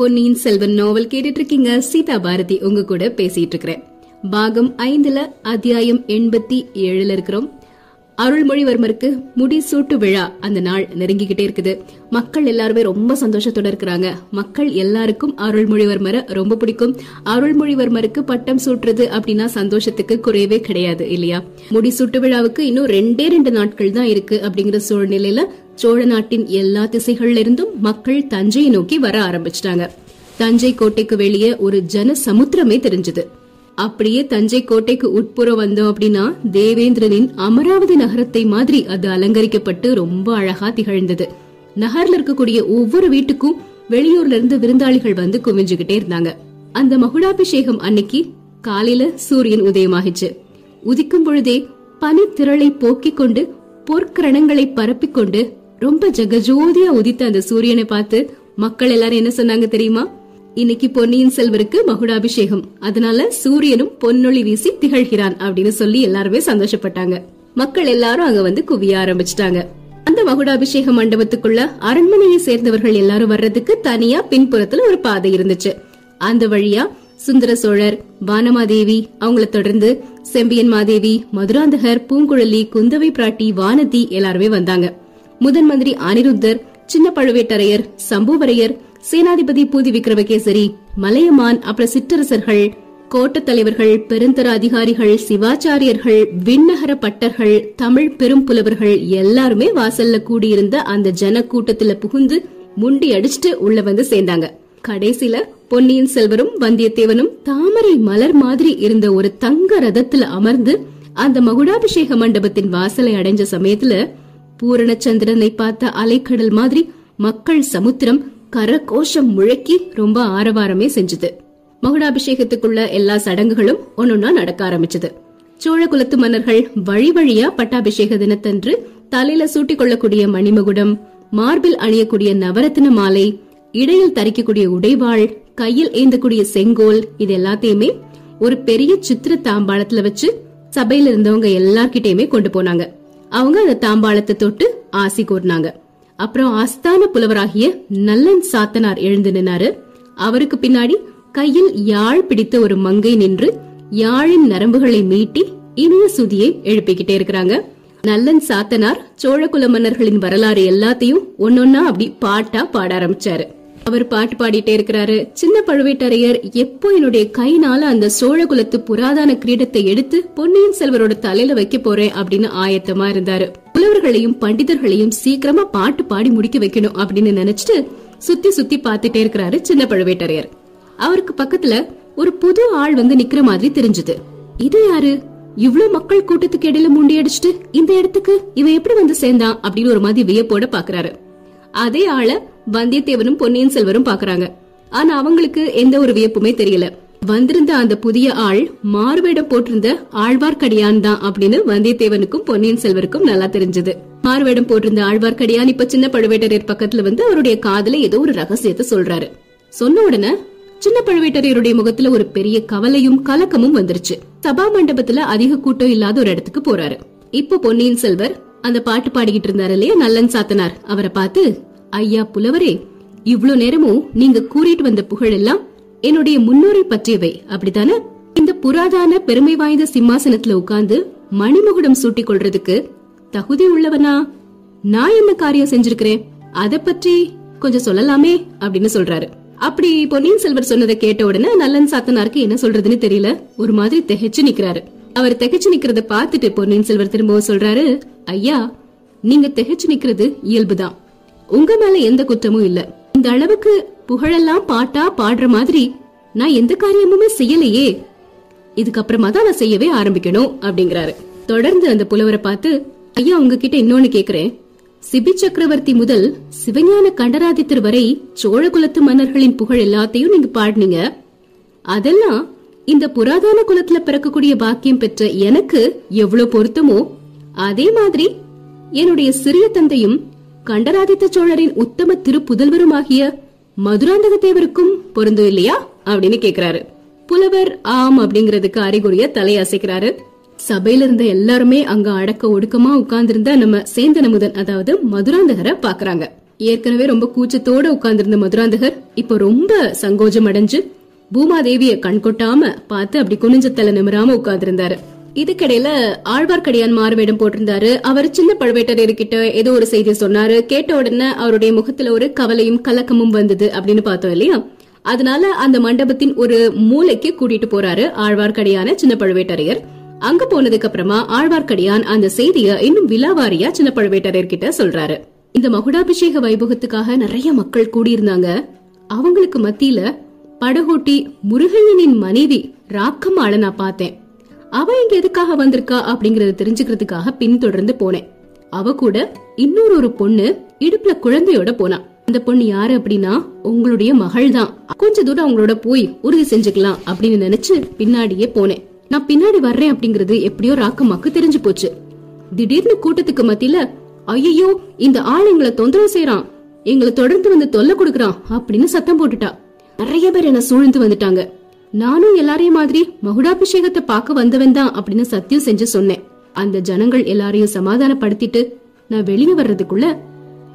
பொன்னியின் செல்வன் நாவல் கேட்டுட்டு இருக்கீங்க சீதா பாரதி உங்க கூட பேசிட்டு இருக்கிறேன் பாகம் ஐந்துல அத்தியாயம் எண்பத்தி ஏழுல இருக்கிறோம். அருள்மொழிவர்மருக்கு முடிசூட்டு விழா அந்த நாள் நெருங்கிக்கிட்டே இருக்குது. மக்கள் எல்லாருமே ரொம்ப சந்தோஷத்தோட இருக்கிறாங்க. மக்கள் எல்லாருக்கும் அருள்மொழிவர்மரை ரொம்ப பிடிக்கும். அருள்மொழிவர்மருக்கு பட்டம் சூட்டுறது அப்படின்னா சந்தோஷத்துக்கு குறையவே கிடையாது இல்லையா? முடிசூட்டு விழாவுக்கு இன்னும் ரெண்டே ரெண்டு நாட்கள் தான் இருக்கு அப்படிங்கிற சூழ்நிலையில சோழ நாட்டின் எல்லா திசைகள்ல இருந்தும் மக்கள் தஞ்சையை நோக்கி வர ஆரம்பிச்சிட்டாங்க. தஞ்சை கோட்டைக்கு வெளியே ஒரு ஜன சமுத்திரமே தெரிஞ்சது. அப்படியே தஞ்சை கோட்டைக்கு உட்புறம் வந்தோம் அப்படின்னா தேவேந்திரனின் அமராவதி நகரத்தை மாதிரி அது அலங்கரிக்கப்பட்டு ரொம்ப அழகா திகழ்ந்தது. நகர்ல இருக்கக்கூடிய ஒவ்வொரு வீட்டுக்கும் வெளியூர்ல இருந்து விருந்தாளிகள் வந்து குவிஞ்சுகிட்டே இருந்தாங்க. அந்த மகுடாபிஷேகம் அன்னைக்கு காலையில சூரியன் உதயமாகிச்சு. உதிக்கும் பொழுதே பனி திரளை போக்கிக் கொண்டு பொற்கரணங்களை பரப்பிக் கொண்டு ரொம்ப ஜெகஜோதியா உதித்த அந்த சூரியனை பார்த்து மக்கள் எல்லாரும் என்ன சொன்னாங்க தெரியுமா? இன்னைக்கு பொன்னியின் செல்வருக்கு மகுடாபிஷேகம். அதனால சூரியனும் பொன்னொளி வீசி திகழ்கிறான் அப்படின்னு சொல்லி எல்லாருமே சந்தோஷப்பட்டாங்க. மக்கள் எல்லாரும் அங்க வந்து குவிய ஆரம்பிச்சிட்டாங்க. அந்த மகுடாபிஷேக மண்டபத்துக்குள்ள அரண்மனையை சேர்ந்தவர்கள் எல்லாரும் வர்றதுக்கு தனியா பின்புறத்துல ஒரு பாதை இருந்துச்சு. அந்த வழியா சுந்தர சோழர் வானமாதேவி அவங்கள தொடர்ந்து செம்பியன் மாதேவி மதுராந்தகர் பூங்குழலி குந்தவை பிராட்டி வானதி எல்லாருமே வந்தாங்க. முதன் மந்திரி அனிருத்தர் சின்ன பழுவேட்டரையர் சம்புவரையர் சேனாதிபதி பூதி விக்ரமகேசரி மலையமான் அப்புறம் சிற்றரசர்கள் கோட்டத் தலைவர்கள் பெருந்தர அதிகாரிகள் சிவாச்சாரியர்கள் விண்ணகர பட்டர்கள் தமிழ் பெரும் புலவர்கள் எல்லாருமே வாசல்ல கூடியிருந்த அந்த ஜன கூட்டத்துல புகுந்து முண்டி அடிச்சுட்டு உள்ள வந்து சேர்ந்தாங்க. கடைசியில பொன்னியின் செல்வரும் வந்தியத்தேவனும் தாமரை மலர் மாதிரி இருந்த ஒரு தங்க ரதத்துல அமர்ந்து அந்த மகுடாபிஷேக மண்டபத்தின் வாசலை அடைஞ்ச சமயத்துல பூரணச்சந்திரனை பார்த்த அலைக்கடல் மாதிரி மக்கள் சமுத்திரம் கரகோஷம் முழக்கி ரொம்ப ஆரவாரமே செஞ்சது. மகுடாபிஷேகத்துக்குள்ள எல்லா சடங்குகளும் ஒன்னொன்னா நடக்க ஆரம்பிச்சது. சோழ குலத்து மன்னர்கள் வழி வழியா பட்டாபிஷேக தினத்தன்று தலையில சூட்டிக் கொள்ளக்கூடிய மணிமகுடம் மார்பில் அணியக்கூடிய நவரத்தின மாலை இடையில் தரிக்கக்கூடிய உடைவாள் கையில் ஏந்தக்கூடிய செங்கோல் இது எல்லாத்தையுமே ஒரு பெரிய சித்திர தாம்பாளத்துல வச்சு சபையில இருந்தவங்க எல்லார்கிட்டயுமே கொண்டு போனாங்க. அவங்க அந்த தாம்பாளத்தை தொட்டு ஆசி கூறினாங்க அப்புறம் ஆஸ்தான புலவராகிய நல்லன் சாத்தனார் எழுந்து நின்னாரு. அவருக்கு பின்னாடி கையில் யாழ் பிடித்த ஒரு மங்கை நின்று யாழின் நரம்புகளை மீட்டி இனிய சுதியை எழுப்பிக்கிட்டே இருக்கிறாங்க. நல்லன் சாத்தனார் சோழகுல மன்னர்களின் வரலாறு எல்லாத்தையும் ஒன்னொன்னா அப்படி பாட்டா பாட ஆரம்பிச்சாரு. அவர் பாட்டு பாடிட்டே இருக்கிறாரு. சின்ன பழுவேட்டரையர் எப்போ என்னுடைய கைனால அந்த சோழ குலத்து புராதன கிரீடத்தை எடுத்து பொன்னியின் செல்வரோட தலையில வைக்க போறேன் அப்படின்னு ஆயத்தமா இருந்தாரு. புலவர்களையும் பண்டிதர்களையும் சீக்கிரமா பாட்டு பாடி முடிக்க வைக்கணும் அப்படின்னு நினைச்சிட்டு சுத்தி சுத்தி பாத்துட்டே இருக்கிறாரு சின்ன பழுவேட்டரையர். அவருக்கு பக்கத்துல ஒரு புது ஆள் வந்து நிக்கிற மாதிரி தெரிஞ்சது. இது யாரு? இவ்ளோ மக்கள் கூட்டத்துக்கு இடையில முண்டி அடிச்சுட்டு இந்த இடத்துக்கு இவன் எப்படி வந்து சேர்ந்தான் அப்படின்னு ஒரு மாதிரி வியப்போட பாக்குறாரு. அதே ஆள வந்தியத்தேவனும் பொன்னியின் செல்வரும் பாக்குறாங்க ஆனா அவங்களுக்கு எந்த ஒரு வியப்புமே தெரியல. வந்திருந்த அந்த புதிய ஆள் மாறுவேடம் போட்டிருந்த ஆழ்வார்க்கடியான் தான் அப்படின்னு வந்தியத்தேவனுக்கும் பொன்னியின் செல்வருக்கும் நல்லா தெரிஞ்சது. மாறுவேடம் போட்டிருந்த ஆழ்வார்க்கடியான் இப்ப சின்ன பழுவேட்டரையர் பக்கத்துல வந்து அவருடைய காதுல ஏதோ ஒரு ரகசியத்தை சொல்றாரு. சொன்ன உடனே சின்ன பழுவேட்டரையருடைய முகத்துல ஒரு பெரிய கவலையும் கலக்கமும் வந்துருச்சு. சபா மண்டபத்துல அதிக கூட்டம் இல்லாத ஒரு இடத்துக்கு போறாரு. இப்போ பொன்னியின் செல்வர் அந்த பாட்டு பாடிக்கிட்டு இருந்தாரு இல்லையா நல்லன் சாத்தனார். அவரை பார்த்து ஐயா புலவரே இவ்ளோ நேரமும் நீங்க கூறிட்டு வந்த புகழ் எல்லாம் என்னுடைய முன்னோரை பற்றியவை. அப்படித்தானே? இந்த புராதான பெருமை வாய்ந்த சிம்மாசனத்துல உட்கார்ந்து மணிமுகுடம் சூட்டிக் கொள்றதுக்கு தகுதி உள்ளவனா? நான் என்ன காரியம் செஞ்சிருக்கிறேன்? அத பற்றி கொஞ்சம் சொல்லலாமே அப்படின்னு சொல்றாரு. அப்படி பொன்னியின் செல்வர் சொன்னதை கேட்ட உடனே நல்லன் சாத்தனாருக்கு என்ன சொல்றதுன்னு தெரியல. ஒரு மாதிரி திகைச்சு நிக்கிறாரு. அவர் திகைச்சு நிக்கிறத பார்த்துட்டு பொன்னியின் செல்வர் திரும்பவும் சொல்றாரு ஐயா நீங்க திகைச்சு நிக்கிறது இயல்புதான். உங்க மேல எந்த குற்றமும் இல்ல. இந்த அளவுக்கு புகழெல்லாம் பாட்டா பாடுற மாதிரி நான் எந்த காரியமுமே செய்யலையே. இதுக்கப்புறமா தான் நான் செய்யவே ஆரம்பிக்கணும் அப்படிங்கிறாரு. தொடர்ந்து அந்த புலவரை பார்த்து ஐயா உங்ககிட்ட இன்னொன்னு கேக்குறேன். சிபி சக்கரவர்த்தி முதல் சிவஞான கண்டராதித்தர் வரை சோழ குலத்து மன்னர்களின் புகழ் எல்லாத்தையும் நீங்க பாடினீங்க. அதெல்லாம் இந்த புராதன குலத்துல பிறக்கக்கூடிய பாக்கியம் பெற்ற எனக்கு எவ்வளவு பொருத்தமோ அதே மாதிரி என்னுடைய சிறிய தந்தையும் கண்டராதித்த சோழரின் உத்தம திருப்புதல்வருமாகிய மதுராந்தக தேவருக்கும் பொருந்தும் இல்லையா? அப்படின்னு கேக்குறாரு. புலவர் ஆம் அப்படிங்கறதுக்கு அறிகுறிய தலையசைக்கிறாரு. சபையில இருந்த எல்லாருமே அங்க அடக்க ஒடுக்கமா உட்கார்ந்திருந்த நம்ம சேந்தனமுதன் அதாவது மதுராந்தகரை பாக்குறாங்க. ஏற்கனவே ரொம்ப கூச்சத்தோட உட்கார்ந்திருந்த மதுராந்தகர் இப்ப ரொம்ப சங்கோஜம் அடைஞ்சு பூமாதேவிய கண் கொட்டாம பார்த்து அப்படி குனிஞ்ச தலை நிமிராம உட்கார்ந்திருந்தாரு. இதுக்கிடையில ஆழ்வார்க்கடியான் மாறுவேடம் போட்டிருந்தாரு. அவர் சின்ன பழுவேட்டரையர் கிட்ட ஏதோ ஒரு செய்தி சொன்னாரு. கேட்ட உடனே அவருடைய முகத்துல ஒரு கவலையும் கலக்கமும் வந்தது அப்படின்னு பார்த்தோம் இல்லையா? அதனால அந்த மண்டபத்தின் ஒரு மூலைக்கு கூட்டிட்டு போறாரு ஆழ்வார்க்கடியான சின்ன பழுவேட்டரையர். அங்க போனதுக்கு அப்புறமா ஆழ்வார்க்கடியான் அந்த செய்திய இன்னும் விலாவாரியா சின்ன பழுவேட்டரையர் கிட்ட சொல்றாரு. இந்த மகுடாபிஷேக வைபோகத்துக்காக நிறைய மக்கள் கூடியிருந்தாங்க. அவங்களுக்கு மத்தியில படகோட்டி முருகையனின் மனைவி ராக்கம்மாள நான் பார்த்தேன். அவ இங்க எதுக்காக வந்திருக்கா அப்படிங்கறத தெரிஞ்சுக்கிறதுக்காக பின்தொடர்ந்து போனேன். அவ கூட இன்னொரு ஒரு பொண்ணு இடுப்புல குழந்தையோட போனா. அந்த பொண்ணு யாரு அப்படின்னா உங்களுடைய மகள் தான் கொஞ்ச தூரம் அவங்களோட போய் உறுதி செஞ்சுக்கலாம் அப்படின்னு நினைச்சு பின்னாடியே போனேன். நான் பின்னாடி வர்றேன் அப்படிங்கறது எப்படியோ ராக்கமாக்கு தெரிஞ்சு போச்சு. திடீர்னு கூட்டத்துக்கு மத்தியில ஐயோ இந்த ஆள் எங்களை தொந்தரவு செய்யறான் எங்களை தொடர்ந்து வந்து தொல்லை கொடுக்கறான் அப்படின்னு சத்தம் போட்டுட்டா. நிறைய பேர் என்ன சூழ்ந்து வந்துட்டாங்க. நானும் எல்லாரையும் மாதிரி மகுடாபிஷேகத்தை பார்க்க வந்தவன் தான் அப்படின்னு சத்தியம் செஞ்சு சொன்னேன். அந்த ஜனங்கள் எல்லாரையும் சமாதானப்படுத்திட்டு நான் வெளியே வர்றதுக்குள்ள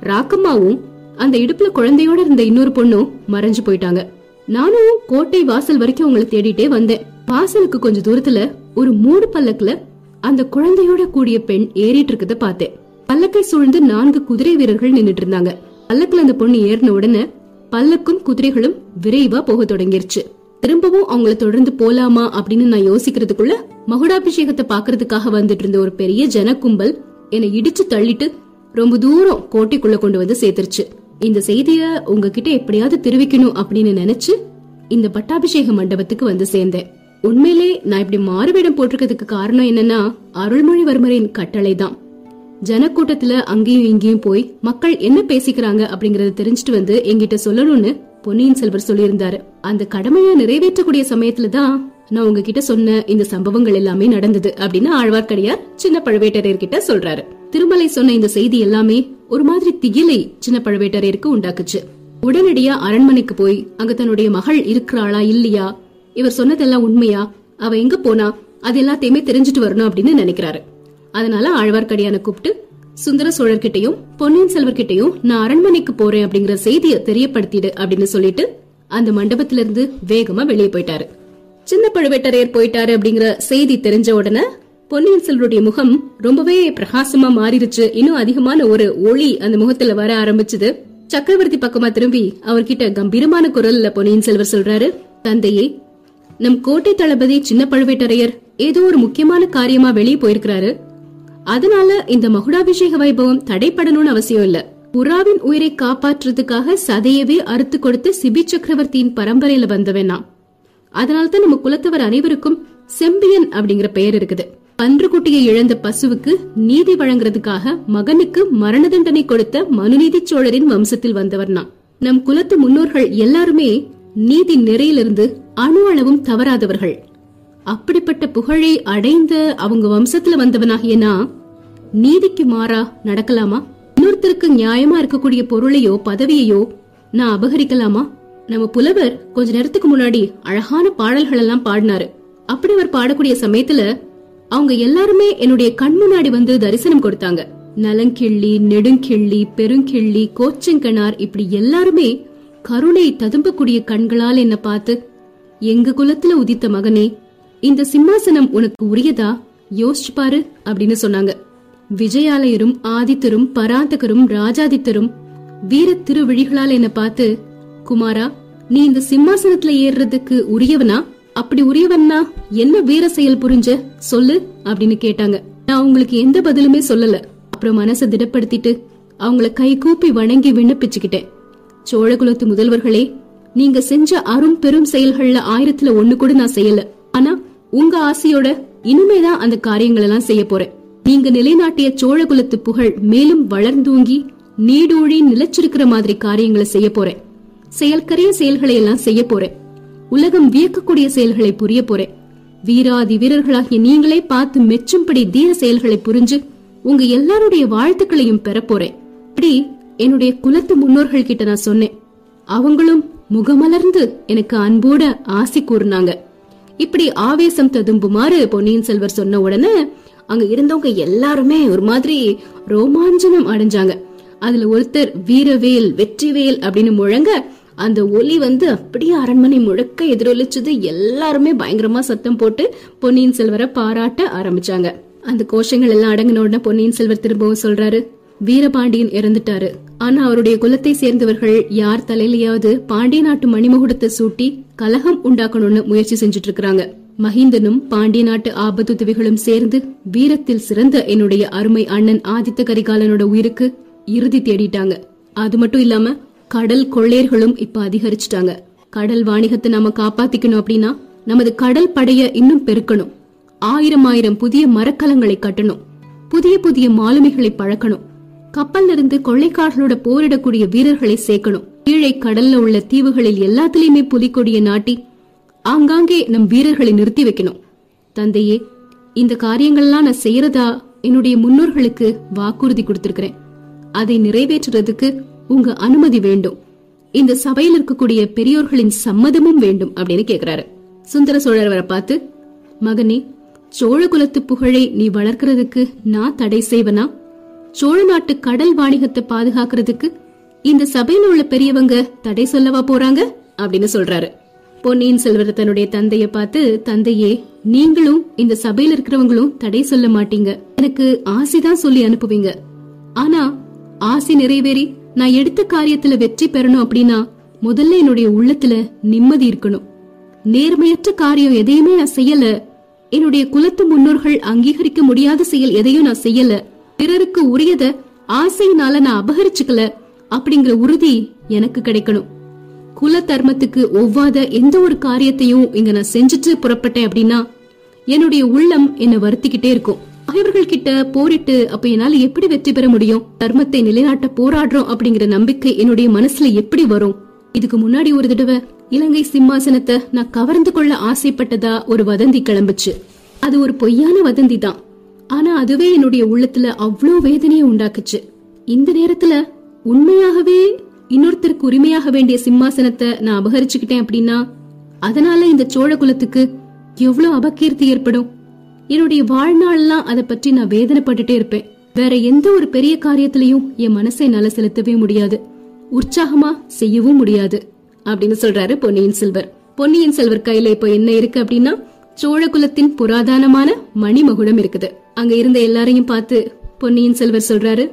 ராக்கம்மாவும் அந்த இடுப்புல குழந்தையோட இருந்த இன்னொரு பொண்ணும் மறைஞ்சு போயிட்டாங்க. நானும் கோட்டை வாசல் வரைக்கும் உங்களை தேடிட்டே வந்தேன். வாசலுக்கு கொஞ்ச தூரத்துல ஒரு மூடு பல்லக்குல அந்த குழந்தையோட கூடிய பெண் ஏறிட்டு இருக்கத பார்த்தேன். பல்லக்கை சூழ்ந்து நான்கு குதிரை வீரர்கள் நின்னுட்டு இருந்தாங்க. பல்லக்குல அந்த பொண்ணு ஏறின உடனே பல்லக்கும் குதிரைகளும் விரைவா போக தொடங்கிருச்சு. திரும்பவும் அவங்கள தொடர்ந்து போலாமா அப்படின்னு நான் யோசிக்கிறதுக்குள்ள மகுடாபிஷேகத்தை பாக்குறதுக்காக வந்துட்டு இருந்த ஒரு பெரிய ஜன கும்பல் என்னை இடிச்சு தள்ளிட்டு ரொம்ப தூரம் கோட்டைக்குள்ள கொண்டு வந்து சேர்த்துருச்சு. இந்த செய்திய உங்ககிட்ட எப்படியாவது தெரிவிக்கணும் அப்படின்னு நினைச்சு இந்த பட்டாபிஷேக மண்டபத்துக்கு வந்து சேர்ந்தேன். உண்மையிலே நான் இப்படி மாறுவேடம் போட்டிருக்கிறதுக்கு காரணம் என்னன்னா அருள்மொழிவர்மரின் கட்டளை தான் ஜனக்கூட்டத்துல அங்கேயும் இங்கேயும் போய் மக்கள் என்ன பேசிக்கிறாங்க அப்படிங்கறத தெரிஞ்சுட்டு வந்து எங்கிட்ட சொல்லணும்னு பொன்னியின் செல்வர் சொல்லியிருந்தாரு. அந்த கடமையை நிறைவேற்றக்கூடிய சமயத்துல தான் நான் உங்ககிட்ட சொன்ன இந்த சம்பவங்கள் எல்லாமே நடந்தது அப்படின்னு ஆழ்வார்க்கடியார் சின்ன பழுவேட்டரையர் கிட்ட சொல்றாரு. திருமலை சொன்ன இந்த செய்தி எல்லாமே ஒரு மாதிரி திகிலை சின்ன பழுவேட்டரையருக்கு உண்டாக்குச்சு. உடனடியா அரண்மனைக்கு போய் அங்க தன்னுடைய மகள் இருக்கிறாளா இல்லையா? இவர் சொன்னதெல்லாம் உண்மையா? அவ எங்க போனா? அது எல்லாத்தையுமே தெரிஞ்சுட்டு வரணும் அப்படின்னு நினைக்கிறாரு. அதனால ஆழ்வார்க்கடியான கூப்பிட்டு சுந்தர சோழர்கிட்டயும் பொன்னியின் செல்வர்கிட்டயும் நான் அரண்மனைக்கு போறேன் அப்படிங்கிற செய்தியை தெரியப்படுத்திடு அப்படின்னு சொல்லிட்டு அந்த மண்டபத்தில இருந்து வேகமா வெளியே போயிட்டாரு. சின்ன பழுவேட்டரையர் போயிட்டாரு அப்படிங்கிற செய்தி தெரிஞ்ச உடனே பொன்னியின் செல்வருடைய முகம் ரொம்பவே பிரகாசமா மாறிடுச்சு. இன்னும் அதிகமான ஒரு ஒளி அந்த முகத்துல வர ஆரம்பிச்சது. சக்கரவர்த்தி பக்கமா திரும்பி அவர்கிட்ட கம்பீரமான குரல்ல பொன்னியின் செல்வர் சொல்றாரு தந்தையே நம் கோட்டை தளபதி சின்ன பழுவேட்டரையர் ஏதோ ஒரு முக்கியமான காரியமா வெளியே போயிருக்கிறாரு. அதனால இந்த மகுடாபிஷேக வைபவம் தடைப்படணும்னு அவசியம் இல்ல. புறாவின் உயிரை காப்பாற்றுறதுக்காக சதையவே அறுத்து கொடுத்த சிபி சக்கரவர்த்தியின் பரம்பரையில வந்தவனா அதனால்தான் நம்ம குலத்தவர் அனைவருக்கும் செம்பியன் அப்படிங்கிற பெயர் இருக்குது. பன்றுக்குட்டியை இழந்த பசுவுக்கு நீதி வழங்குறதுக்காக மகனுக்கு மரண தண்டனை கொடுத்த மனுநீதி சோழரின் வம்சத்தில் வந்தவர்னா நம் குலத்து முன்னோர்கள் எல்லாருமே நீதி நிறையிலிருந்து அணு அளவும் தவறாதவர்கள். அப்படிப்பட்ட புகழை அடைந்த அவங்க வம்சத்துல வந்தவனாகிய நான் நீதிக்கு மாறா நடக்கலாமா? இன்னொருத்தருக்கு நியாயமா இருக்கக்கூடிய பொருளையோ பதவியையோ நான் அபகரிக்கலாமா? நம்ம புலவர் கொஞ்ச நேரத்துக்கு முன்னாடி அழகான பாடல்கள் எல்லாம் பாடினாரு. அப்படி அவர் பாடக்கூடிய சமயத்துல அவங்க எல்லாருமே என்னுடைய கண் முன்னாடி வந்து தரிசனம் கொடுத்தாங்க. நலங்கிள்ளி நெடுங்கிள்ளி பெருங்கிள்ளி கோச்சங்கனார் இப்படி எல்லாருமே கருணை ததும்பக்கூடிய கண்களால் என்ன பார்த்து எங்க குலத்துல உதித்த மகனே இந்த சிம்மாசனம் உனக்கு உரியதா? யோசிச்சு பாரு அப்படின்னு சொன்னாங்க. விஜயாலயரும் ஆதித்தரும் பராந்தகரும் ராஜாதித்தரும் வீர திருவிழிகளால் என்ன பார்த்து குமாரா நீ இந்த சிம்மாசனத்துல ஏறுறதுக்கு உரியவனா? அப்படி உரியவன்னா என்ன வீர செயல் புரிஞ்ச? சொல்லு அப்படின்னு கேட்டாங்க. நான் உங்களுக்கு எந்த பதிலுமே சொல்லல. அப்புறம் மனசை திடப்படுத்திட்டு அவங்கள கை கூப்பி வணங்கி விண்ணப்பிச்சுக்கிட்டேன். சோழகுலத்து முதல்வர்களே நீங்க செஞ்ச அரும் பெரும் செயல்கள்ல ஆயிரத்துல ஒண்ணு கூட நான் செய்யல. ஆனா உங்க ஆசையோட இனிமேதான் அந்த காரியங்கள் எல்லாம் செய்ய போறேன். நீங்க நிலைநாட்டிய சோழகுலத்து புகழ் மேலும் வளர்ந்தூங்கி நீடூழி நிலைச்சிருக்கிற மாதிரி காரியங்களை செய்ய போறேன். செயல்கரிய செயல்களை எல்லாம் செய்ய போறேன். உலகம் வியக்கக்கூடிய செயல்களை புரிய போறேன். வீராதி வீரர்களாகிய நீங்களே பார்த்து மெச்சும்படி தீர செயல்களை புரிஞ்சு உங்க எல்லாருடைய வாழ்த்துக்களையும் பெற போறேன். இப்படி என்னுடைய குலத்து முன்னோர்கள் கிட்ட நான் சொன்னேன். அவங்களும் முகமலர்ந்து எனக்கு அன்போட ஆசி கூறினாங்க. இப்படி ஆவேசம் ததும்புமாறு பொன்னியின் செல்வர் சொன்ன உடனே அங்க இருந்தவங்க எல்லாருமே ஒரு மாதிரி ரோமாஞ்சனம் அடைஞ்சாங்க. அதுல ஒருத்தர் வீரவேல் வெற்றிவேல் அப்படின்னு முழங்க அந்த ஒலி வந்து அப்படியே அரண்மனை முழக்க எதிரொலிச்சது. எல்லாருமே பயங்கரமா சத்தம் போட்டு பொன்னியின் செல்வரை பாராட்ட ஆரம்பிச்சாங்க. அந்த கோஷங்கள் எல்லாம் அடங்கின உடனே பொன்னியின் செல்வர் திரும்பவும் சொல்றாரு வீரபாண்டியன் இறந்துட்டாரு. ஆனா அவருடைய குலத்தை சேர்ந்தவர்கள் யார் தலையிலையாவது பாண்டிய நாட்டு மணிமுகுடத்தை சூட்டி கலகம் உண்டாக்கணும்னு முயற்சி செஞ்சுட்டு இருக்காங்க மஹிந்தனும் பாண்டிய நாட்டு ஆபத்துதவிகளும் சேர்ந்து வீரத்தில் சிறந்த என்னுடைய அருமை அண்ணன் ஆதித்த கரிகாலனோட உயிருக்கு இறுதி தேடிட்டாங்க. அது மட்டும் இல்லாம கடல் கொள்ளையர்களும் இப்ப அதிகரிச்சுட்டாங்க. கடல் வாணிகத்தை நாம காப்பாத்திக்கணும் அப்படின்னா நமது கடல் படைய இன்னும் பெருக்கணும். ஆயிரம் ஆயிரம் புதிய மரக்கலங்களை கட்டணும். புதிய புதிய மாலுமிகளை பழக்கணும். கப்பல்ல இருந்து கொள்ளைக்காரர்களோட போரிடக்கூடிய வீரர்களை சேர்க்கணும். கீழே கடல்ல உள்ள தீவுகளில் எல்லாத்துலயுமே புலிக்கொடியை நாட்டி ஆங்காங்கே நம் வீரர்களை நிறுத்தி வைக்கணும். தந்தையே இந்த காரியங்கள்லாம் நான் செய்யறதா என்னுடைய முன்னோர்களுக்கு வாக்குறுதி கொடுத்திருக்கிறேன். அதை நிறைவேற்றுறதுக்கு உங்க அனுமதி வேண்டும். இந்த சபையில் இருக்கக்கூடிய பெரியோர்களின் சம்மதமும் வேண்டும் அப்படின்னு கேக்குறாரு. சுந்தர சோழர் அவரை பார்த்து மகனே சோழ குலத்து புகழை நீ வளர்க்கறதுக்கு நான் தடை செய்வனா? சோழ நாட்டு கடல் வாணிகத்தை பாதுகாக்கிறதுக்கு இந்த சபையில உள்ள பெரியவங்க தடை சொல்லவா போறாங்க? அப்படின்னு சொல்றாரு. பொன்னியின் செல்வர் தன்னுடைய தந்தைய பார்த்து தந்தையே நீங்களும் இந்த சபையில இருக்கிறவங்களும் தடை சொல்ல மாட்டீங்க. எனக்கு ஆசைதான் சொல்லி அனுப்புவீங்க. ஆனா ஆசை நிறைவேறி நான் எடுத்த காரியத்துல வெற்றி பெறணும் அப்படின்னா முதல்ல என்னுடைய உள்ளத்துல நிம்மதி இருக்கணும். நேர்மையற்ற காரியம் எதையுமே நான் செய்யல. என்னுடைய குலத்து முன்னோர்கள் அங்கீகரிக்க முடியாத செயல் எதையும் நான் செய்யல. பிறருக்கு உரியத ஆசையினால நான் அபகரிச்சுக்கல. அப்படிங்கிற உறுதி எனக்கு கிடைக்கணும். குல தர்மத்துக்கு ஒவ்வாத எந்த ஒரு காரியத்தையும் இங்க நான் செஞ்சுட்டு புறப்பட்டேன் அப்படின்னா என்னுடைய உள்ளம் என்ன வருத்திக்கிட்டே இருக்கும். பகைவர்கள் கிட்ட போரிட்டு அப்ப என்னால எப்படி வெற்றி பெற முடியும்? தர்மத்தை நிலைநாட்ட போராடுறோம் அப்படிங்கிற நம்பிக்கை என்னுடைய மனசுல எப்படி வரும்? இதுக்கு முன்னாடி ஒரு தடவை இலங்கை சிம்மாசனத்தை நான் கவர்ந்து கொள்ள ஆசைப்பட்டதா ஒரு வதந்தி கிளம்புச்சு. அது ஒரு பொய்யான வதந்தி தான் ஆனா அதுவே என்னுடைய உள்ளத்துல அவ்வளோ வேதனையை உண்டாக்குச்சு. இந்த நேரத்துல உண்மையாகவே இன்னொருத்தருக்கு உரிமையாக வேண்டிய சிம்மாசனத்தை நான் அபகரிச்சுக்கிட்டேன் அப்படின்னா அதனால இந்த சோழ குலத்துக்கு எவ்வளவு அபகீர்த்தி ஏற்படும்? என்னுடைய வாழ்நாள்லாம் அதை பற்றி நான் வேதனைப்பட்டுட்டே இருப்பேன். வேற எந்த ஒரு பெரிய காரியத்திலையும் என் மனசை என்னால செலுத்தவே முடியாது. உற்சாகமா செய்யவும் முடியாது அப்படின்னு சொல்றாரு பொன்னியின் செல்வர். பொன்னியின் செல்வர் கையில இப்போ என்ன இருக்கு அப்படின்னா சோழ குலத்தின் புராதனமான மணிமகுடம் இருக்குது. அங்க இருந்த எல்லாரையும் பார்த்து பொன்னியின் செல்வர் சொல்றாரு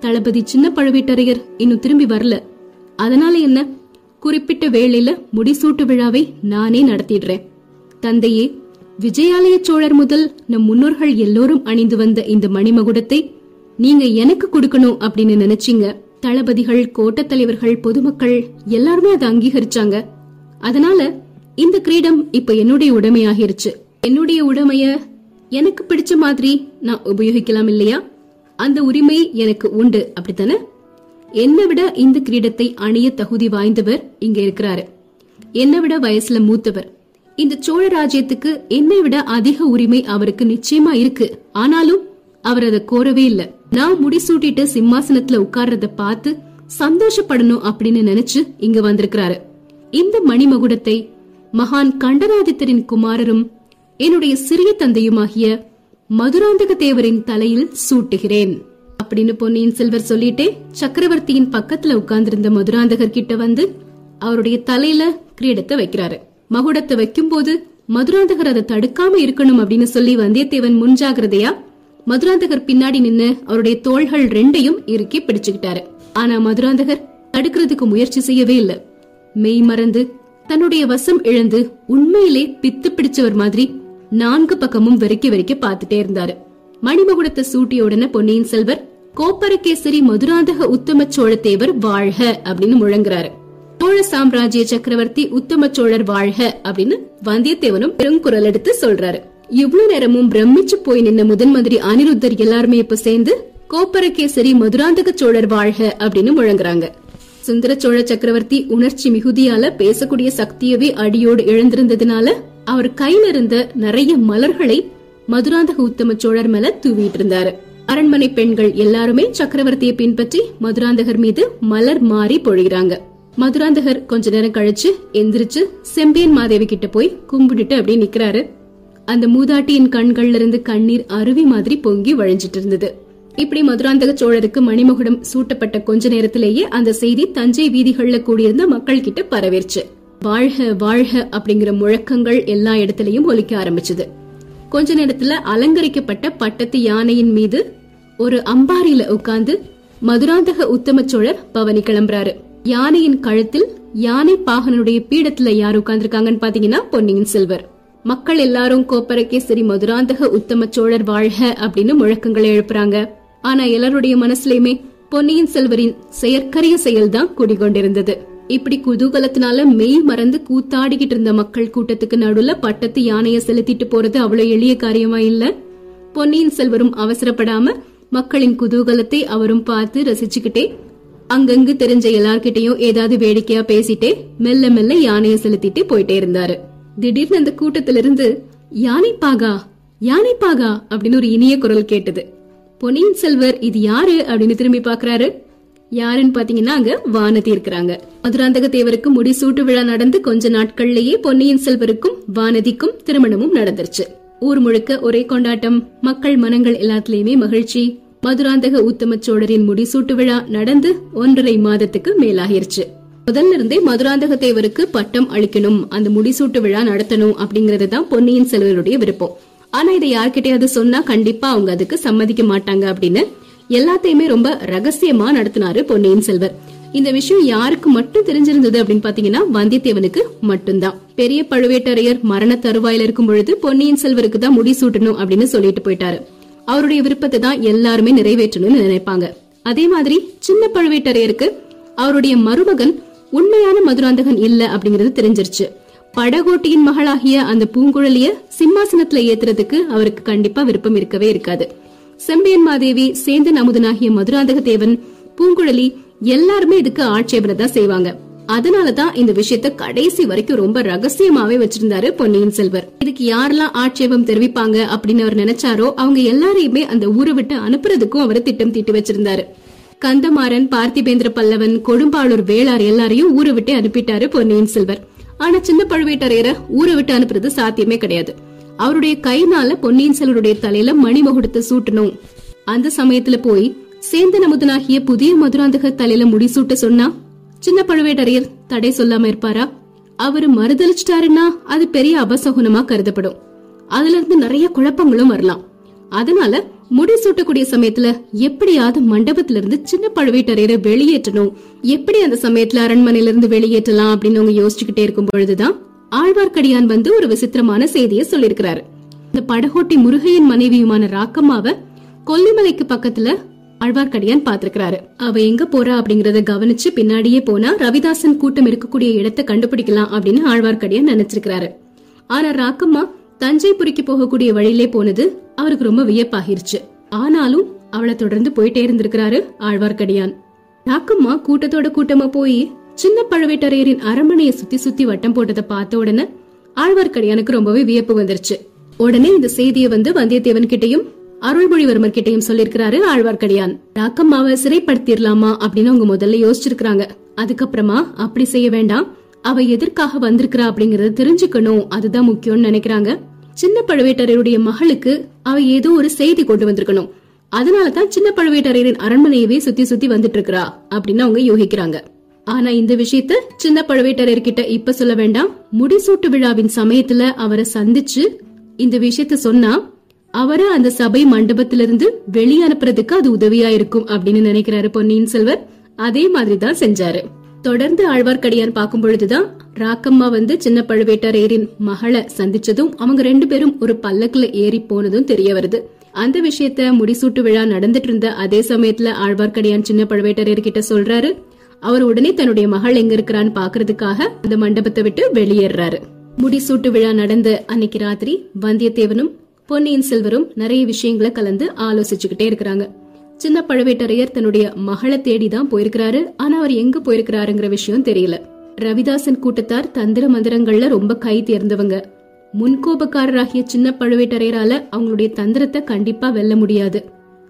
தளபதி சின்ன பழுவேட்டரையர் இன்னும் திரும்பி வரல. அதனால என்ன? குறிப்பிட்ட வேளையில முடிசூட்டு விழாவை நானே நடத்திடுறேன். தந்தையே விஜயாலய சோழர் முதல் நம் முன்னோர்கள் எல்லோரும் அணிந்து வந்த இந்த மணிமகுடத்தை நீங்க எனக்கு கொடுக்கணும் அப்படின்னு நினைச்சீங்க. தளபதிகள் கோட்ட தலைவர்கள் பொதுமக்கள் எல்லாருமே அதை அங்கீகரிச்சாங்க. அதனால இந்த கிரீடம் இப்ப என்னுடைய உடைமையாகிருச்சு. என்னுடைய உடைமைய எனக்கு பிடிச்ச மாதிரி நான் உபயோகிக்கலாம் இல்லையா? அந்த உரிமை எனக்கு உண்டு. அப்படித்தானே? என்னை விட இந்த கிரீடத்தை அணிய தகுதி வாய்ந்தவர் இங்க இருக்கிறாரு. என்னை விட வயசுல மூத்தவர். இந்த சோழ ராஜ்யத்துக்கு என்னை விட அதிக உரிமை அவருக்கு நிச்சயமா இருக்கு. ஆனாலும் அவர் அதை கோரவே இல்ல. நான் முடிசூட்டிட்டு சிம்மாசனத்துல உட்கார்றத பார்த்து சந்தோஷப்படணும் அப்படின்னு நினைச்சு இங்க வந்திருக்கிறாரு. இந்த மணிமகுடத்தை மகான் கண்டராதித்தரின் குமாரரும் என்னுடைய சிறிய தந்தையுமாகிய மதுராந்தக தேவரின் தலையில் சூட்டுகிறேன். அப்படின்னு பொன்னியின் செல்வர் சொல்லிட்டே சக்கரவர்த்தியின் பக்கத்துல உட்கார்ந்திருந்த மதுராந்தகர் கிட்ட வந்து அவருடைய தலையில கிரீடத்தை வைக்கிறாரு. மகுடத்தை வைக்கும்போது மதுராந்தகர் அதை தடுக்காம இருக்கணும் அப்படின்னு சொல்லி வந்தியத்தேவன் முன்ஜாகிரதையா மதுராந்தகர் பின்னாடி நின்னு அவருடைய தோள்கள் ரெண்டையும் இறுக்கி பிடிச்சுக்கிட்டாரு. ஆனா மதுராந்தகர் தடுக்கிறதுக்கு முயற்சி செய்யவே இல்ல. மெய் மறந்து தன்னுடைய வசம் இழந்து உண்மையிலே பித்து பிடிச்சவர் மாதிரி நான்கு பக்கமும் வெறுக்கி வெறுக்கி பார்த்துட்டே இருந்தாரு. மணிமகுடத்தை சூட்டிய உடனே பொன்னியின் செல்வர் கோப்பரகேசரி மதுராந்தக உத்தம சோழத்தேவர் வாழ்க அப்படின்னு முழங்குறாரு. சோழ சாம்ராஜ்ய சக்கரவர்த்தி உத்தம சோழர் வாழ்க அப்படின்னு வந்தியத்தேவனும் பெருங்குரல் எடுத்து சொல்றாரு. இவ்வளவு நேரமும் பிரமிச்சு போய் நின்ன முதன் மந்திரி அனிருத்தர் எல்லாருமே இப்ப சேர்ந்து கோப்பரகேசரி மதுராந்தக சோழர் வாழ்க அப்படின்னு முழங்குறாங்க. சுந்தர சோழ சக்கரவர்த்தி உணர்ச்சி மிகுதியால பேசக்கூடிய சக்தியவே அடியோடு இழந்திருந்ததுனால அவர் கையில இருந்த நிறைய மலர்களை மதுராந்தக உத்தம சோழர் மேல தூவிட்டு இருந்தாரு அரண்மனை பெண்கள் எல்லாருமே சக்கரவர்த்தியை பின்பற்றி மதுராந்தகர் மீது மலர் மாறி பொழிகிறாங்க. மதுராந்தகர் கொஞ்ச நேரம் கழிச்சு எந்திரிச்சு செம்பியன் மாதேவி கிட்ட போய் கும்பிட்டுட்டு அப்படியே நிக்கிறாரு. அந்த மூதாட்டியின் கண்கள்ல இருந்து கண்ணீர் அருவி மாதிரி பொங்கி வழிஞ்சிட்டு இருந்தது. இப்படி மதுராந்தக சோழருக்கு மணிமகுடம் சூட்டப்பட்ட கொஞ்ச நேரத்திலேயே அந்த செய்தி தஞ்சை வீதிகள்ல கூடியிருந்த மக்கள் கிட்ட பரவிருச்சு. வாழ்க வாழ்க அப்படிங்கிற முழக்கங்கள் எல்லா இடத்துலயும் ஒலிக்க ஆரம்பிச்சது. கொஞ்ச நேரத்துல அலங்கரிக்கப்பட்ட பட்டத்து யானையின் மீது ஒரு அம்பாரியில உட்கார்ந்து மதுராந்தக உத்தம சோழர் பவனி கிளம்புறாரு. யானையின் கழுத்தில் யானை பாகனுடைய பீடத்துல யார் உட்கார்ந்துருக்காங்கன்னு பாத்தீங்கன்னா பொன்னியின் செல்வர். மக்கள் எல்லாரும் கோப்பரகேசரி மதுராந்தக உத்தம சோழர் வாழ்க அப்படின்னு முழக்கங்களை எழுப்புறாங்க. ஆனா எல்லாருடைய மனசுலயுமே பொன்னியின் செல்வரின் செயற்கரிய செயல்தான் குடிகொண்டிருந்தது. இப்படி குதூகலத்தினால மெய் மறந்து கூத்தாடிக்கிட்டு இருந்த மக்கள் கூட்டத்துக்கு நடுவுல பட்டத்து யானைய செலுத்திட்டு போறது அவ்வளவு எளிய காரியமா இல்ல? பொன்னியின் செல்வரும் அவசரப்படாம மக்களின் குதூகலத்தை அவரும் பார்த்து ரசிச்சுக்கிட்டே அங்கங்கு தெரிஞ்ச எல்லார்கிட்டையும் ஏதாவது வேடிக்கையா பேசிட்டே மெல்ல மெல்ல யானைய செலுத்திட்டு போயிட்டே இருந்தாரு. திடீர்னு அந்த கூட்டத்திலிருந்து யானை பாகா யானை பாகா அப்படின்னு ஒரு இனிய குரல் கேட்டது. பொன்னியின் செல்வர் இது யாரு? அப்படின்னு திரும்பி பாக்குறாரு யாருன்னு பாத்தீங்கன்னா அங்க வானதி இருக்கிறாங்க. மதுராந்தக தேவருக்கு முடிசூட்டு விழா நடந்து கொஞ்ச நாட்கள்லயே பொன்னியின் செல்வருக்கும் வானதிக்கும் திருமணமும் நடந்துருச்சு. ஊர் முழுக்க ஒரே கொண்டாட்டம் மக்கள் மனங்கள் எல்லாத்துலயுமே மகிழ்ச்சி. மதுராந்தக உத்தம சோழரின் முடிசூட்டு விழா நடந்து ஒன்றரை மாதத்துக்கு மேலாகிருச்சு. முதல்ல இருந்தே மதுராந்தக தேவருக்கு பட்டம் அளிக்கணும் அந்த முடிசூட்டு விழா நடத்தணும் அப்படிங்கறது தான் பொன்னியின் செல்வருடைய விருப்பம். ஆனா இதை யார்கிட்டயாவது சொன்னா கண்டிப்பா அவங்க அதுக்கு சம்மதிக்க மாட்டாங்க அப்படின்னு எல்லாத்தையுமே ரொம்ப ரகசியமா நடத்தினாரு பொன்னியின் செல்வர். இந்த விஷயம் யாருக்கு மட்டும் தெரிஞ்சிருந்தது அப்படின்னு பாத்தீங்கன்னா வந்தியத்தேவனுக்கு மட்டும்தான். பெரிய பழுவேட்டரையர் மரண தருவாயில இருக்கும் பொழுது பொன்னியின் செல்வருக்கு தான் முடிசூட்டணும் அப்படின்னு சொல்லிட்டு போயிட்டாரு. அவருடைய விருப்பத்தை தான் எல்லாருமே நிறைவேற்றணும்னு நினைப்பாங்க. அதே மாதிரி சின்ன பழுவேட்டரையருக்கு அவருடைய மருமகன் உண்மையான மதுராந்தகன் இல்ல அப்படிங்கறது தெரிஞ்சிருச்சு. படகோட்டியின் மகளாகிய அந்த பூங்குழலிய சிம்மாசனத்துல ஏத்துறதுக்கு அவருக்கு கண்டிப்பா விருப்பம் இருக்கவே இருக்காது. செம்பியன் மாதேவி சேந்தன் அமுதனாகிய மதுராந்தக தேவன் பூங்குழலி எல்லாருமே இதுக்கு ஆட்சேபனை தான் செய்வாங்க. அதனாலதான் இந்த விஷயத்த கடைசி வரைக்கும் ரொம்ப ரகசியமாவே வச்சிருந்தாரு பொன்னியின் செல்வர். இதுக்கு யாரெல்லாம் ஆட்சேபம் தெரிவிப்பாங்க அப்படின்னு அவர் நினைச்சாரோ அவங்க எல்லாரையுமே அந்த ஊரை விட்டு அனுப்புறதுக்கும் அவர் திட்டம் தீட்டி வச்சிருந்தாரு. கந்தமாறன் பார்த்திபேந்திர பல்லவன் கொடும்பாளூர் வேளார் எல்லாரையும் ஊரை விட்டு அனுப்பிட்டாரு பொன்னியின் செல்வர். ஆனா சின்ன பழுவேட்டரையரை ஊரை விட்டு அனுப்புறது சாத்தியமே கிடையாது. அவருடைய கைனால பொன்னியின் செல்வருடைய தலையில மணிமகுடத்தை சூட்டணும். அந்த சமயத்துல போய் சேந்தன் அமுதனாகிய புதிய மதுராந்தக தலையில முடிசூட்ட சொன்னா சின்ன பழுவேட்டரையர் தடை சொல்லாம இருப்பாரா? அவரு மறுதளிச்சிட்டாருன்னா அது பெரிய அபசகுனமா கருதப்படும். அதுல இருந்து நிறைய குழப்பங்களும் வரலாம். அதனால முடி சூட்டக்கூடிய சமயத்துல எப்படியாவது மண்டபத்துல இருந்து சின்ன பழுவேட்டரையரை வெளியேற்றணும். எப்படி அந்த சமயத்துல அரண்மனையில இருந்து வெளியேற்றலாம்? அப்படின்னு அவங்க யோசிச்சுக்கிட்டே இருக்கும் பொழுதுதான் ஆழ்வார்க்கடியான் வந்து ஒரு விசித்திரமான செய்தியை சொல்லியிருக்கிறாரு. இந்த படகோட்டி முருகையின் மனைவியுமான ராக்கம்மாவ கொல்லிமலைக்கு பக்கத்துல ஆழ்வார்க்கடியான் பாத்திருக்கிறாரு அவ எங்க போறா அப்படிங்கறத கவனிச்சு பின்னாடியே போனா ரவிதாசன் கூட்டம் இருக்கக்கூடிய இடத்தை கண்டுபிடிக்கலாம் அப்படின்னு ஆழ்வார்க்கடியான் நினைச்சிருக்கிறாரு. ஆனா ராக்கம்மா தஞ்சைபுரிக்கு போகக்கூடிய வழியிலே போனது அவருக்கு ரொம்ப வியப்பாகிருச்சு. ஆனாலும் அவளை தொடர்ந்து போயிட்டே இருந்திருக்கிறாரு ஆழ்வார்க்கடியான். ராக்கம்மா கூட்டத்தோட கூட்டமா போய் சின்ன பழுவேட்டரையரின் அரண்மனையை சுத்தி சுத்தி வட்டம் போட்டதை பார்த்த உடனே ஆழ்வார்க்கடியானுக்கு ரொம்பவே வியப்பு வந்துருச்சு. உடனே இந்த செய்தியை வந்து வந்தியத்தேவன் கிட்டையும் அருள்மொழிவர்மர் கிட்டையும் சொல்லிருக்கிறாரு ஆழ்வார்க்கடியான். ராக்கம்மாவை சிறைப்படுத்திடலாமா அப்படின்னு அவங்க முதல்ல யோசிச்சிருக்காங்க அதுக்கப்புறமா அப்படி செய்ய வேண்டாம். அவ எதற்காக வந்திருக்கிறா அப்படிங்கறத தெரிஞ்சுக்கணும். அதுதான் முக்கியம்னு நினைக்கிறாங்க. சின்ன பழுவேட்டரையருடைய மகளுக்கு அவ ஏதோ ஒரு செய்தி கொண்டு வந்திருக்கணும். அதனாலதான் சின்ன பழுவேட்டரையரின் அரண்மனையவே சுத்தி சுத்தி வந்துட்டு இருக்கா அப்படின்னு அவங்க யோகிக்கிறாங்க. ஆனா இந்த விஷயத்த சின்ன பழுவேட்டரையர்கிட்ட இப்ப சொல்ல வேண்டாம். முடிசூட்டு விழாவின் சமயத்துல அவரை சந்திச்சு இந்த விஷயத்த சொன்னா அவரை அந்த சபை மண்டபத்திலிருந்து வெளியே அனுப்புறதுக்கு அது உதவியா இருக்கும் அப்படின்னு நினைக்கிறாரு பொன்னியின் செல்வர். அதே மாதிரிதான் செஞ்சாரு. தொடர்ந்து ஆழ்வார்க்கடியான் பார்க்கும் பொழுதுதான் ராக்கம்மா வந்து சின்ன பழுவேட்டரையரின் மகளை சந்திச்சதும் அவங்க ரெண்டு பேரும் ஒரு பல்லக்குல ஏறி போனதும் தெரிய வருது. அந்த விஷயத்த முடிசூட்டு விழா நடந்துட்டு இருந்த அதே சமயத்துல ஆழ்வார்க்கடியான் சின்ன பழுவேட்டரையர் கிட்ட சொல்றாரு அவர் உடனே தன்னுடைய மகள் எங்க இருக்கிறான்னு பாக்குறதுக்காக அந்த மண்டபத்தை விட்டு வெளியேறாரு. முடிசூட்டு விழா நடந்த அன்னைக்கு ராத்திரி வந்தியத்தேவனும் பொன்னியின் செல்வரும் நிறைய விஷயங்களை கலந்து ஆலோசிச்சுக்கிட்டே இருக்கிறாங்க. சின்ன பழுவேட்டரையர் தன்னுடைய மகளை தேடி தான் போயிருக்கிறாரு. ஆனா அவர் எங்க போயிருக்கிறாருங்கிற விஷயம் தெரியல. ரவிதாசன் கூட்டத்தார் தந்திர மந்திரங்கள்ல ரொம்ப கை தேர்ந்தவங்க. முன்கோபக்காரராகிய சின்ன பழுவேட்டரையரால அவங்களுடைய தந்திரத்தை கண்டிப்பா வெல்ல முடியாது.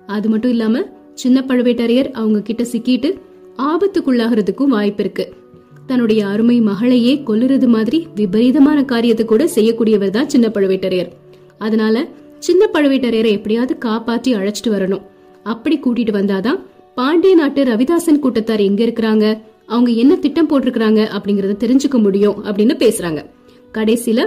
அது மட்டும் இல்லாம சின்ன பழுவேட்டரையர் அவங்க கிட்ட சிக்கிட்டு ஆபத்துக்குள்ளாகிறதுக்கும் வாய்ப்பு இருக்கு தன்னுடைய அருமை மகளையே கொல்லுறது மாதிரி விபரீதமான காரியத்தை கூட செய்யக்கூடியவர் தான் சின்ன பழுவேட்டரையர். அதனால சின்ன பழுவேட்டரையரை எப்படியாவது காப்பாற்றி அழைச்சிட்டு வரணும். அப்படி கூட்டிட்டு வந்தாதான் பாண்டிய நாட்டு ரவிதாசன் கூட்டத்தார் எங்க இருக்கிறாங்க? அவங்க என்ன திட்டம் போட்டிருக்கிறாங்க அப்படிங்கறத தெரிஞ்சுக்க முடியும் அப்படின்னு பேசுறாங்க. கடைசியில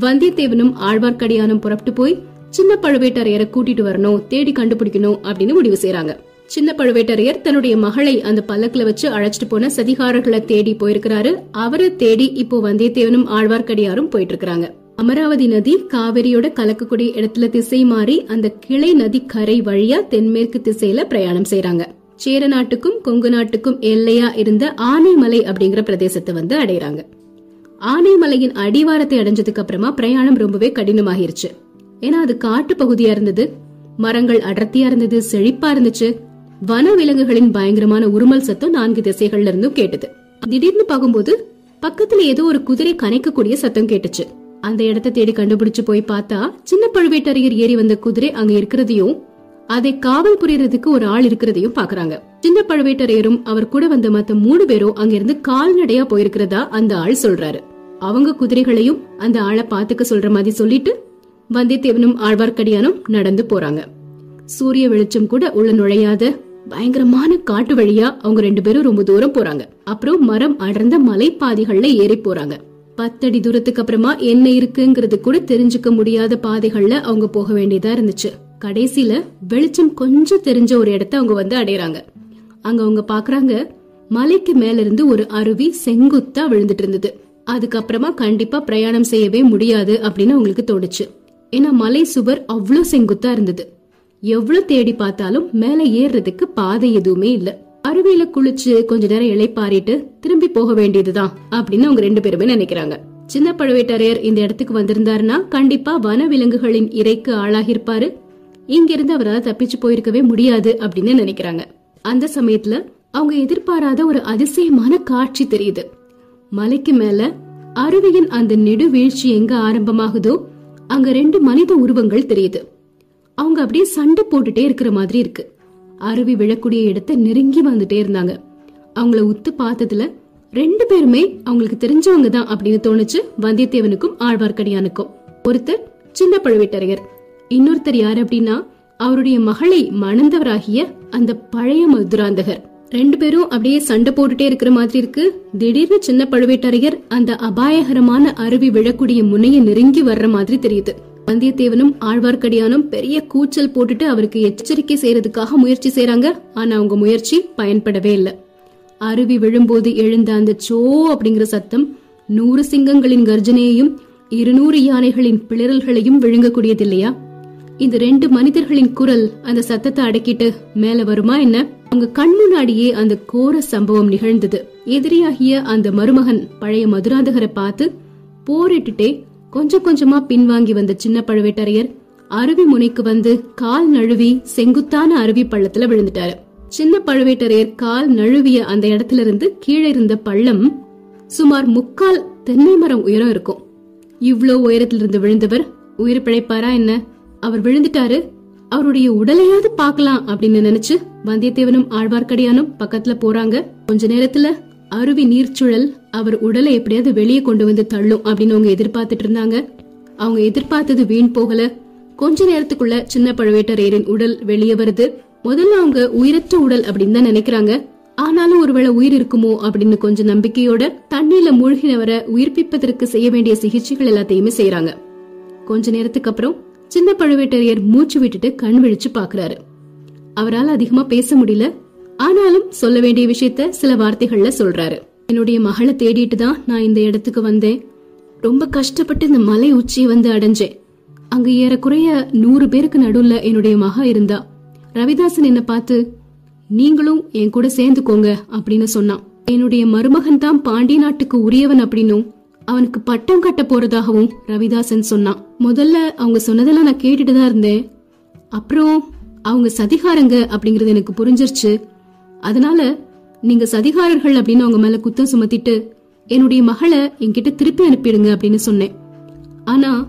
வந்தியத்தேவனும் ஆழ்வார்க்கடியானும் புறப்பட்டு போய் சின்ன பழுவேட்டரையரை கூட்டிட்டு வரணும் தேடி கண்டுபிடிக்கணும் அப்படின்னு முடிவு செய்யறாங்க சின்ன பழுவேட்டரையர் தன்னுடைய மகளை அந்த பல்லக்குல வச்சு அழைச்சிட்டு போன சதிகாரர்களை தேடி போயிருக்கிறாரு. அவரை தேடி இப்போ வந்தியத்தேவனும் ஆழ்வார்க்கடியாரும் போயிட்டு இருக்கிறாங்க அமராவதி நதி காவிரியோட கலக்கக்கூடிய இடத்துல திசை மாறி அந்த கிளை நதி கரை வழியா தென்மேற்கு திசையில பிரயாணம் செய்யறாங்க சேர நாட்டுக்கும் கொங்கு நாட்டுக்கும் எல்லையா இருந்த ஆனைமலை அப்படிங்கிற பிரதேசத்தை வந்து அடையறாங்க. ஆனைமலையின் அடிவாரத்தை அடைஞ்சதுக்கு அப்புறமா பிரயாணம் ரொம்பவே கடினமாகிருச்சு. ஏன்னா அது காட்டு பகுதியா இருந்தது. மரங்கள் அடர்த்தியா இருந்தது செழிப்பா இருந்துச்சு. வன விலங்குகளின் பயங்கரமான உருமல் சத்தம் நான்கு திசைகள்ல இருந்தும் கேட்டது. திடீர்னு பார்க்கும்போது பக்கத்துல ஏதோ ஒரு குதிரை கனைக்கக்கூடிய சத்தம் கேட்டுச்சு. அந்த இடத்தை தேடி கண்டுபிடிச்சு போய் பார்த்தா சின்ன பழுவேட்டரையர் ஏறி வந்த குதிரை அங்க இருக்கிறதையும் அதை காவல் புரியறதுக்கு ஒரு ஆள் இருக்கிறதையும் பாக்குறாங்க சின்ன பழுவேட்டரையரும் அவர் கூட வந்த மத்த மூணு பேரும் அங்கிருந்து கால்நடையா போயிருக்கிறதா அந்த ஆள் சொல்றாரு. அவங்க குதிரைகளையும் அந்த ஆளை பாத்துக்க சொல்ற மாதிரி சொல்லிட்டு வந்தியத்தேவனும் ஆழ்வார்க்கடியானும் நடந்து போறாங்க. சூரிய வெளிச்சம் கூட உள்ள நுழையாத பயங்கரமான காட்டு வழியா அவங்க ரெண்டு பேரும் ரொம்ப தூரம் போறாங்க. அப்புறம் மரம் அடர்ந்த மலை பாதைகள்ல ஏறி போறாங்க. பத்தடி தூரத்துக்கு அப்புறமா என்ன இருக்குங்கிறது கூட தெரிஞ்சுக்க முடியாத பாதைகள்ல அவங்க போக வேண்டியதா இருந்துச்சு. கடைசியில வெளிச்சம் கொஞ்சம் தெரிஞ்ச ஒரு இடத்த அவங்க வந்து அடையறாங்க. அங்க அவங்க பாக்குறாங்க மலைக்கு மேல இருந்து ஒரு அருவி செங்குத்தா விழுந்துட்டு இருந்தது. அதுக்கப்புறமா கண்டிப்பா பிரயாணம் செய்யவே முடியாது அப்படின்னு அவங்களுக்கு தோணுச்சு. ஏன்னா மலை சுவர் அவ்வளவு செங்குத்தா இருந்தது. எவ்வளவு தேடி பார்த்தாலும் மேல ஏறுறதுக்கு பாதை எதுவுமே இல்ல. அருவியில குளிச்சு கொஞ்ச நேரம் இளைப்பாரிட்டு திரும்பி போக வேண்டியதுதான் அப்படின்னு அவங்க ரெண்டு பேருமே நினைக்கிறாங்க. சின்ன பழுவேட்டரையர் இந்த இடத்துக்கு வந்திருந்தாருன்னா கண்டிப்பா வன விலங்குகளின் இறைக்கு ஆளாகிருப்பாரு இங்கிருந்து அவரால் தப்பிச்சு போயிருக்கவே முடியாது அப்படின்னு நினைக்கிறாங்க. அந்த சமயத்துல அவங்க எதிர்பாராத ஒரு அதிசயமான காட்சி தெரியுது. மலைக்கு மேல அருவியின் அந்த நெடு வீழ்ச்சி எங்க ஆரம்பமாகுதோ அங்க ரெண்டு மனித உருவங்கள் தெரியுது. அவங்க அப்படியே சண்டை போட்டுட்டே இருக்கிற மாதிரி இருக்கு. அருவி விழக்கூடிய இடத்தை நெருங்கி வந்துட்டே இருந்தாங்க. அவங்கள உத்து பார்த்ததுல ரெண்டு பேருமே அவங்களுக்கு தெரிஞ்சவங்க தான் அப்படின்னு தோணுச்சு வந்தியத்தேவனுக்கும் ஆழ்வார்க்கடியானுக்கும். ஒருத்தர் சின்ன பழுவேட்டரையர் இன்னொருத்தர் யாரு அப்படின்னா அவருடைய மகளை மணந்தவராகிய அந்த பழைய மதுராந்தகர். ரெண்டு பேரும் அப்படியே சண்டை போட்டுட்டே இருக்கிற மாதிரி இருக்கு. திடீர்னு சின்ன பழுவேட்டரையர் அந்த அபாயகரமான அருவி விழக்கூடிய முனைய நெருங்கி வர்ற மாதிரி தெரியுது. வந்தியத்தேவனும் ஆழ்வார்க்கடியானும் பெரிய கூச்சல் போட்டுட்டு அவருக்கு எச்சரிக்கை செய்யறதுக்காக முயற்சி செய்யறாங்க ஆனா அவங்க முயற்சி பயன்படவே இல்லை. அருவி விழும்போது எழுந்த அந்த சோ அப்படிங்கிற சத்தம் நூறு சிங்கங்களின் கர்ஜனையையும் இருநூறு யானைகளின் பிளறல்களையும் விழுங்கக்கூடியது இல்லையா இந்த ரெண்டு மனிதர்களின் குரல் அந்த சத்தத்தை அடக்கிட்டு மேல வருமா என்ன? அவங்க கண் முன்னாடியே அந்த கோர சம்பவம் நிகழ்ந்தது. எதிரியாகிய அந்த மருமகன் பழைய மதுராந்தகரை பார்த்து போரிட்டுட்டே கொஞ்சம் கொஞ்சமா பின்வாங்கி வந்த சின்ன பழுவேட்டரையர் அருவி முனைக்கு வந்து கால் நழுவி செங்குத்தான அருவி பள்ளத்துல விழுந்துட்டாரு. சின்ன பழுவேட்டரையர் கால் நழுவிய அந்த இடத்துல இருந்து கீழே இருந்த பள்ளம் சுமார் முக்கால் தென்னை மரம் உயரம் இருக்கும். இவ்வளோ உயரத்திலிருந்து விழுந்தவர் உயிர் பிழைப்பாரா என்ன? அவர் விழுந்துட்டாரு அவருடைய உடலையாவது பார்க்கலாம் அப்படின்னு நினைச்சு வந்தியத்தேவனும் ஆழ்வார்க்கடியானும் பக்கத்துல போறாங்க. கொஞ்ச நேரத்துல அருவி நீர்ச்சுழல் அவர் உடலை எப்படியாவது வெளியே கொண்டு வந்து தள்ளும் அப்படின்னு அவங்க எதிர்பார்த்துட்டு இருந்தாங்க. அவங்க எதிர்பார்த்தது வீண் போகல. கொஞ்ச நேரத்துக்குள்ள சின்ன பழுவேட்டரையரின் உடல் வெளியே வருது. முதல்ல அவங்க உயிரற்ற உடல் அப்படின்னு தான் நினைக்கிறாங்க. ஆனாலும் ஒருவேளை உயிர் இருக்குமோ அப்படின்னு கொஞ்சம் நம்பிக்கையோட தண்ணீர்ல மூழ்கினவரை உயிர்ப்பிப்பதற்கு செய்ய வேண்டிய சிகிச்சைகள் எல்லாத்தையுமே செய்யறாங்க கொஞ்ச நேரத்துக்கு அப்புறம் சின்ன பழுவேட்டரையர் மூச்சு விட்டுட்டு கண் விழிச்சு பாக்குறாரு. அவரால் அதிகமா பேச முடியல. ஆனாலும் சொல்ல வேண்டிய விஷயத்த சில வார்த்தைகள்ல சொல்றாரு. என்னுடைய மகளை தேடிட்டு தான் நான் இந்த இடத்துக்கு வந்தேன். ரொம்ப கஷ்டப்பட்டு இந்த மலை உச்சியை வந்து அடைஞ்சேன். அங்க ஏறக்குறைய நூறு பேருக்கு நடுவுல என்னுடைய மகா இருந்தா. ரவிதாசன் என்ன பார்த்து நீங்களும் என் கூட சேர்ந்துக்கோங்க அப்படின்னு சொன்னான். என்னுடைய மருமகன் தான் பாண்டிய நாட்டுக்கு உரியவன் அப்படின்னும் அவனுக்கு பட்டம் கட்ட போறதாகவும் ரவிதாசன் சொன்னான். முதல்ல அவங்க சொன்னதெல்லாம் நான் கேட்டுட்டு தான் இருந்தேன். அப்புறம் அவங்க சதிகாரங்க அப்படிங்கறது எனக்கு புரிஞ்சிருச்சு. அதனால நீங்க சதிகாரர்கள் அப்படின்னு அவங்க மேல குத்தம் சுமத்திட்டு என்னுடைய மகளை என்கிட்ட திருப்பி அனுப்பிடுங்க அப்படின்னு சொன்னேன். ஆனா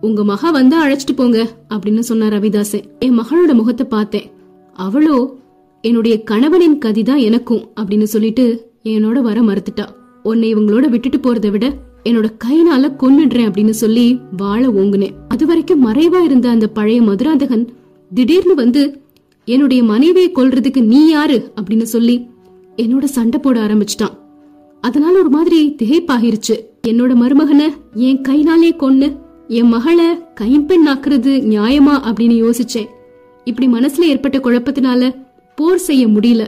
உங்க மக வந்தா அழைச்சிட்டு போங்க அப்படின்னு சொன்னார் ரவிதாசன் என் மகளோட முகத்தை பார்த்தேன். அவளோ என்னுடைய கணவனின் கதிதான் எனக்கும் அப்படின்னு சொல்லிட்டு என்னோட வர மறுத்துட்டா. உன்னை இவங்களோட விட்டுட்டு போறதை விட என்னோட கைனால கொன்னுடுறேன் அப்படின்னு சொல்லி வாழ ஓங்குனேன். அது வரைக்கும் மறைவா இருந்த அந்த பழைய மதுராந்தகன் திடீர்னு வந்து என்னுடைய மனைவியை கொல்றதுக்கு நீ யாரு? அப்படின்னு சொல்லி என்னோட சண்டை போட ஆரம்பிச்சிட்டான். அதனால ஒரு மாதிரி திகைப்பாகிருச்சு. என்னோட மருமகனை என் கைனாலே கொன்னு என் மகளை கைம்பெண் ஆக்குறது நியாயமா அப்படின்னு யோசிச்சேன். இப்படி மனசுல ஏற்பட்ட குழப்பத்தினால போர் செய்ய முடியல.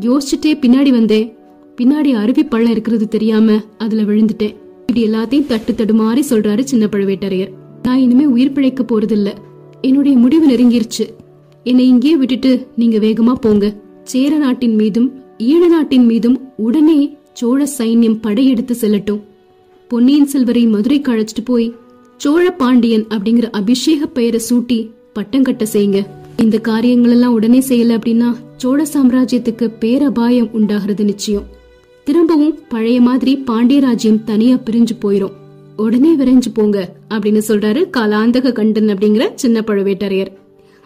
யோசிச்சுட்டே பின்னாடி வந்தேன். பின்னாடி அருவி பள்ளம் இருக்கிறது தெரியாம அதுல விழுந்துட்டேன். இப்படி எல்லாத்தையும் தட்டு தடுமாறி சொல்றாரு சின்ன பழுவேட்டரையர். நான் இனிமே உயிர் பிழைக்க போறதில்ல. என்னுடைய முடிவு நெருங்கிருச்சு. என்னை இங்கேயே விட்டுட்டு நீங்க வேகமா போங்க. சேர நாட்டின் மீதும் ஈழ நாட்டின் மீதும் உடனே சோழ சைன்யம் படையெடுத்து செல்லட்டும். பொன்னியின் செல்வரை மதுரைக்கு அழைச்சிட்டு போய் சோழ பாண்டியன் அப்படிங்கிற அபிஷேக பெயரை சூட்டி பட்டம் கட்ட செய்யுங்க. இந்த காரியங்கள் எல்லாம் உடனே செய்யல அப்படின்னா சோழ சாம்ராஜ்யத்துக்கு பேரபாயம் உண்டாகிறது நிச்சயம். திரும்பவும் பழைய மாதிரி பாண்டிய ராஜ்யம் தனியா பிரிஞ்சு போயிரும். உடனே விரைஞ்சு போங்க அப்படின்னு சொல்றாரு காலாந்தக கண்டன் அப்படிங்கிற சின்ன பழுவேட்டரையர்.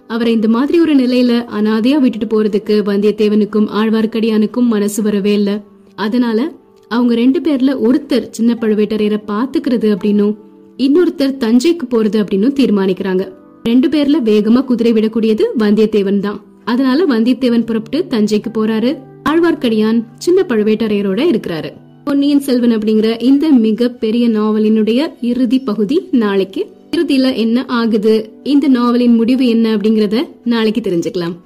அவரை இந்த மாதிரி ஒரு நிலையில அனாதையா விட்டுட்டு போறதுக்கு வந்தியத்தேவனுக்கும் ஆழ்வார்க்கடியானுக்கும் மனசு வரவே இல்ல. அதனால அவங்க ரெண்டு பேர்ல ஒருத்தர் சின்ன பழுவேட்டரையரை பாத்துக்கிறது அப்படின்னும் இன்னொருத்தர் தஞ்சைக்கு போறது அப்படின்னும் தீர்மானிக்கிறாங்க. ரெண்டு பேர்ல வேகமா குதிரை விடக்கூடியது வந்தியத்தேவன் தான். அதனால வந்தியத்தேவன் புறப்பட்டு தஞ்சைக்கு போறாரு. ஆழ்வார்க்கடியான் சின்ன பழுவேட்டரையரோட இருக்கிறாரு. பொன்னியின் செல்வன் அப்படிங்கிற இந்த மிக பெரிய நாவலினுடைய இறுதி பகுதி நாளைக்கு இறுதியில என்ன ஆகுது? இந்த நாவலின் முடிவு என்ன அப்படிங்கறத நாளைக்கு தெரிஞ்சுக்கலாம்.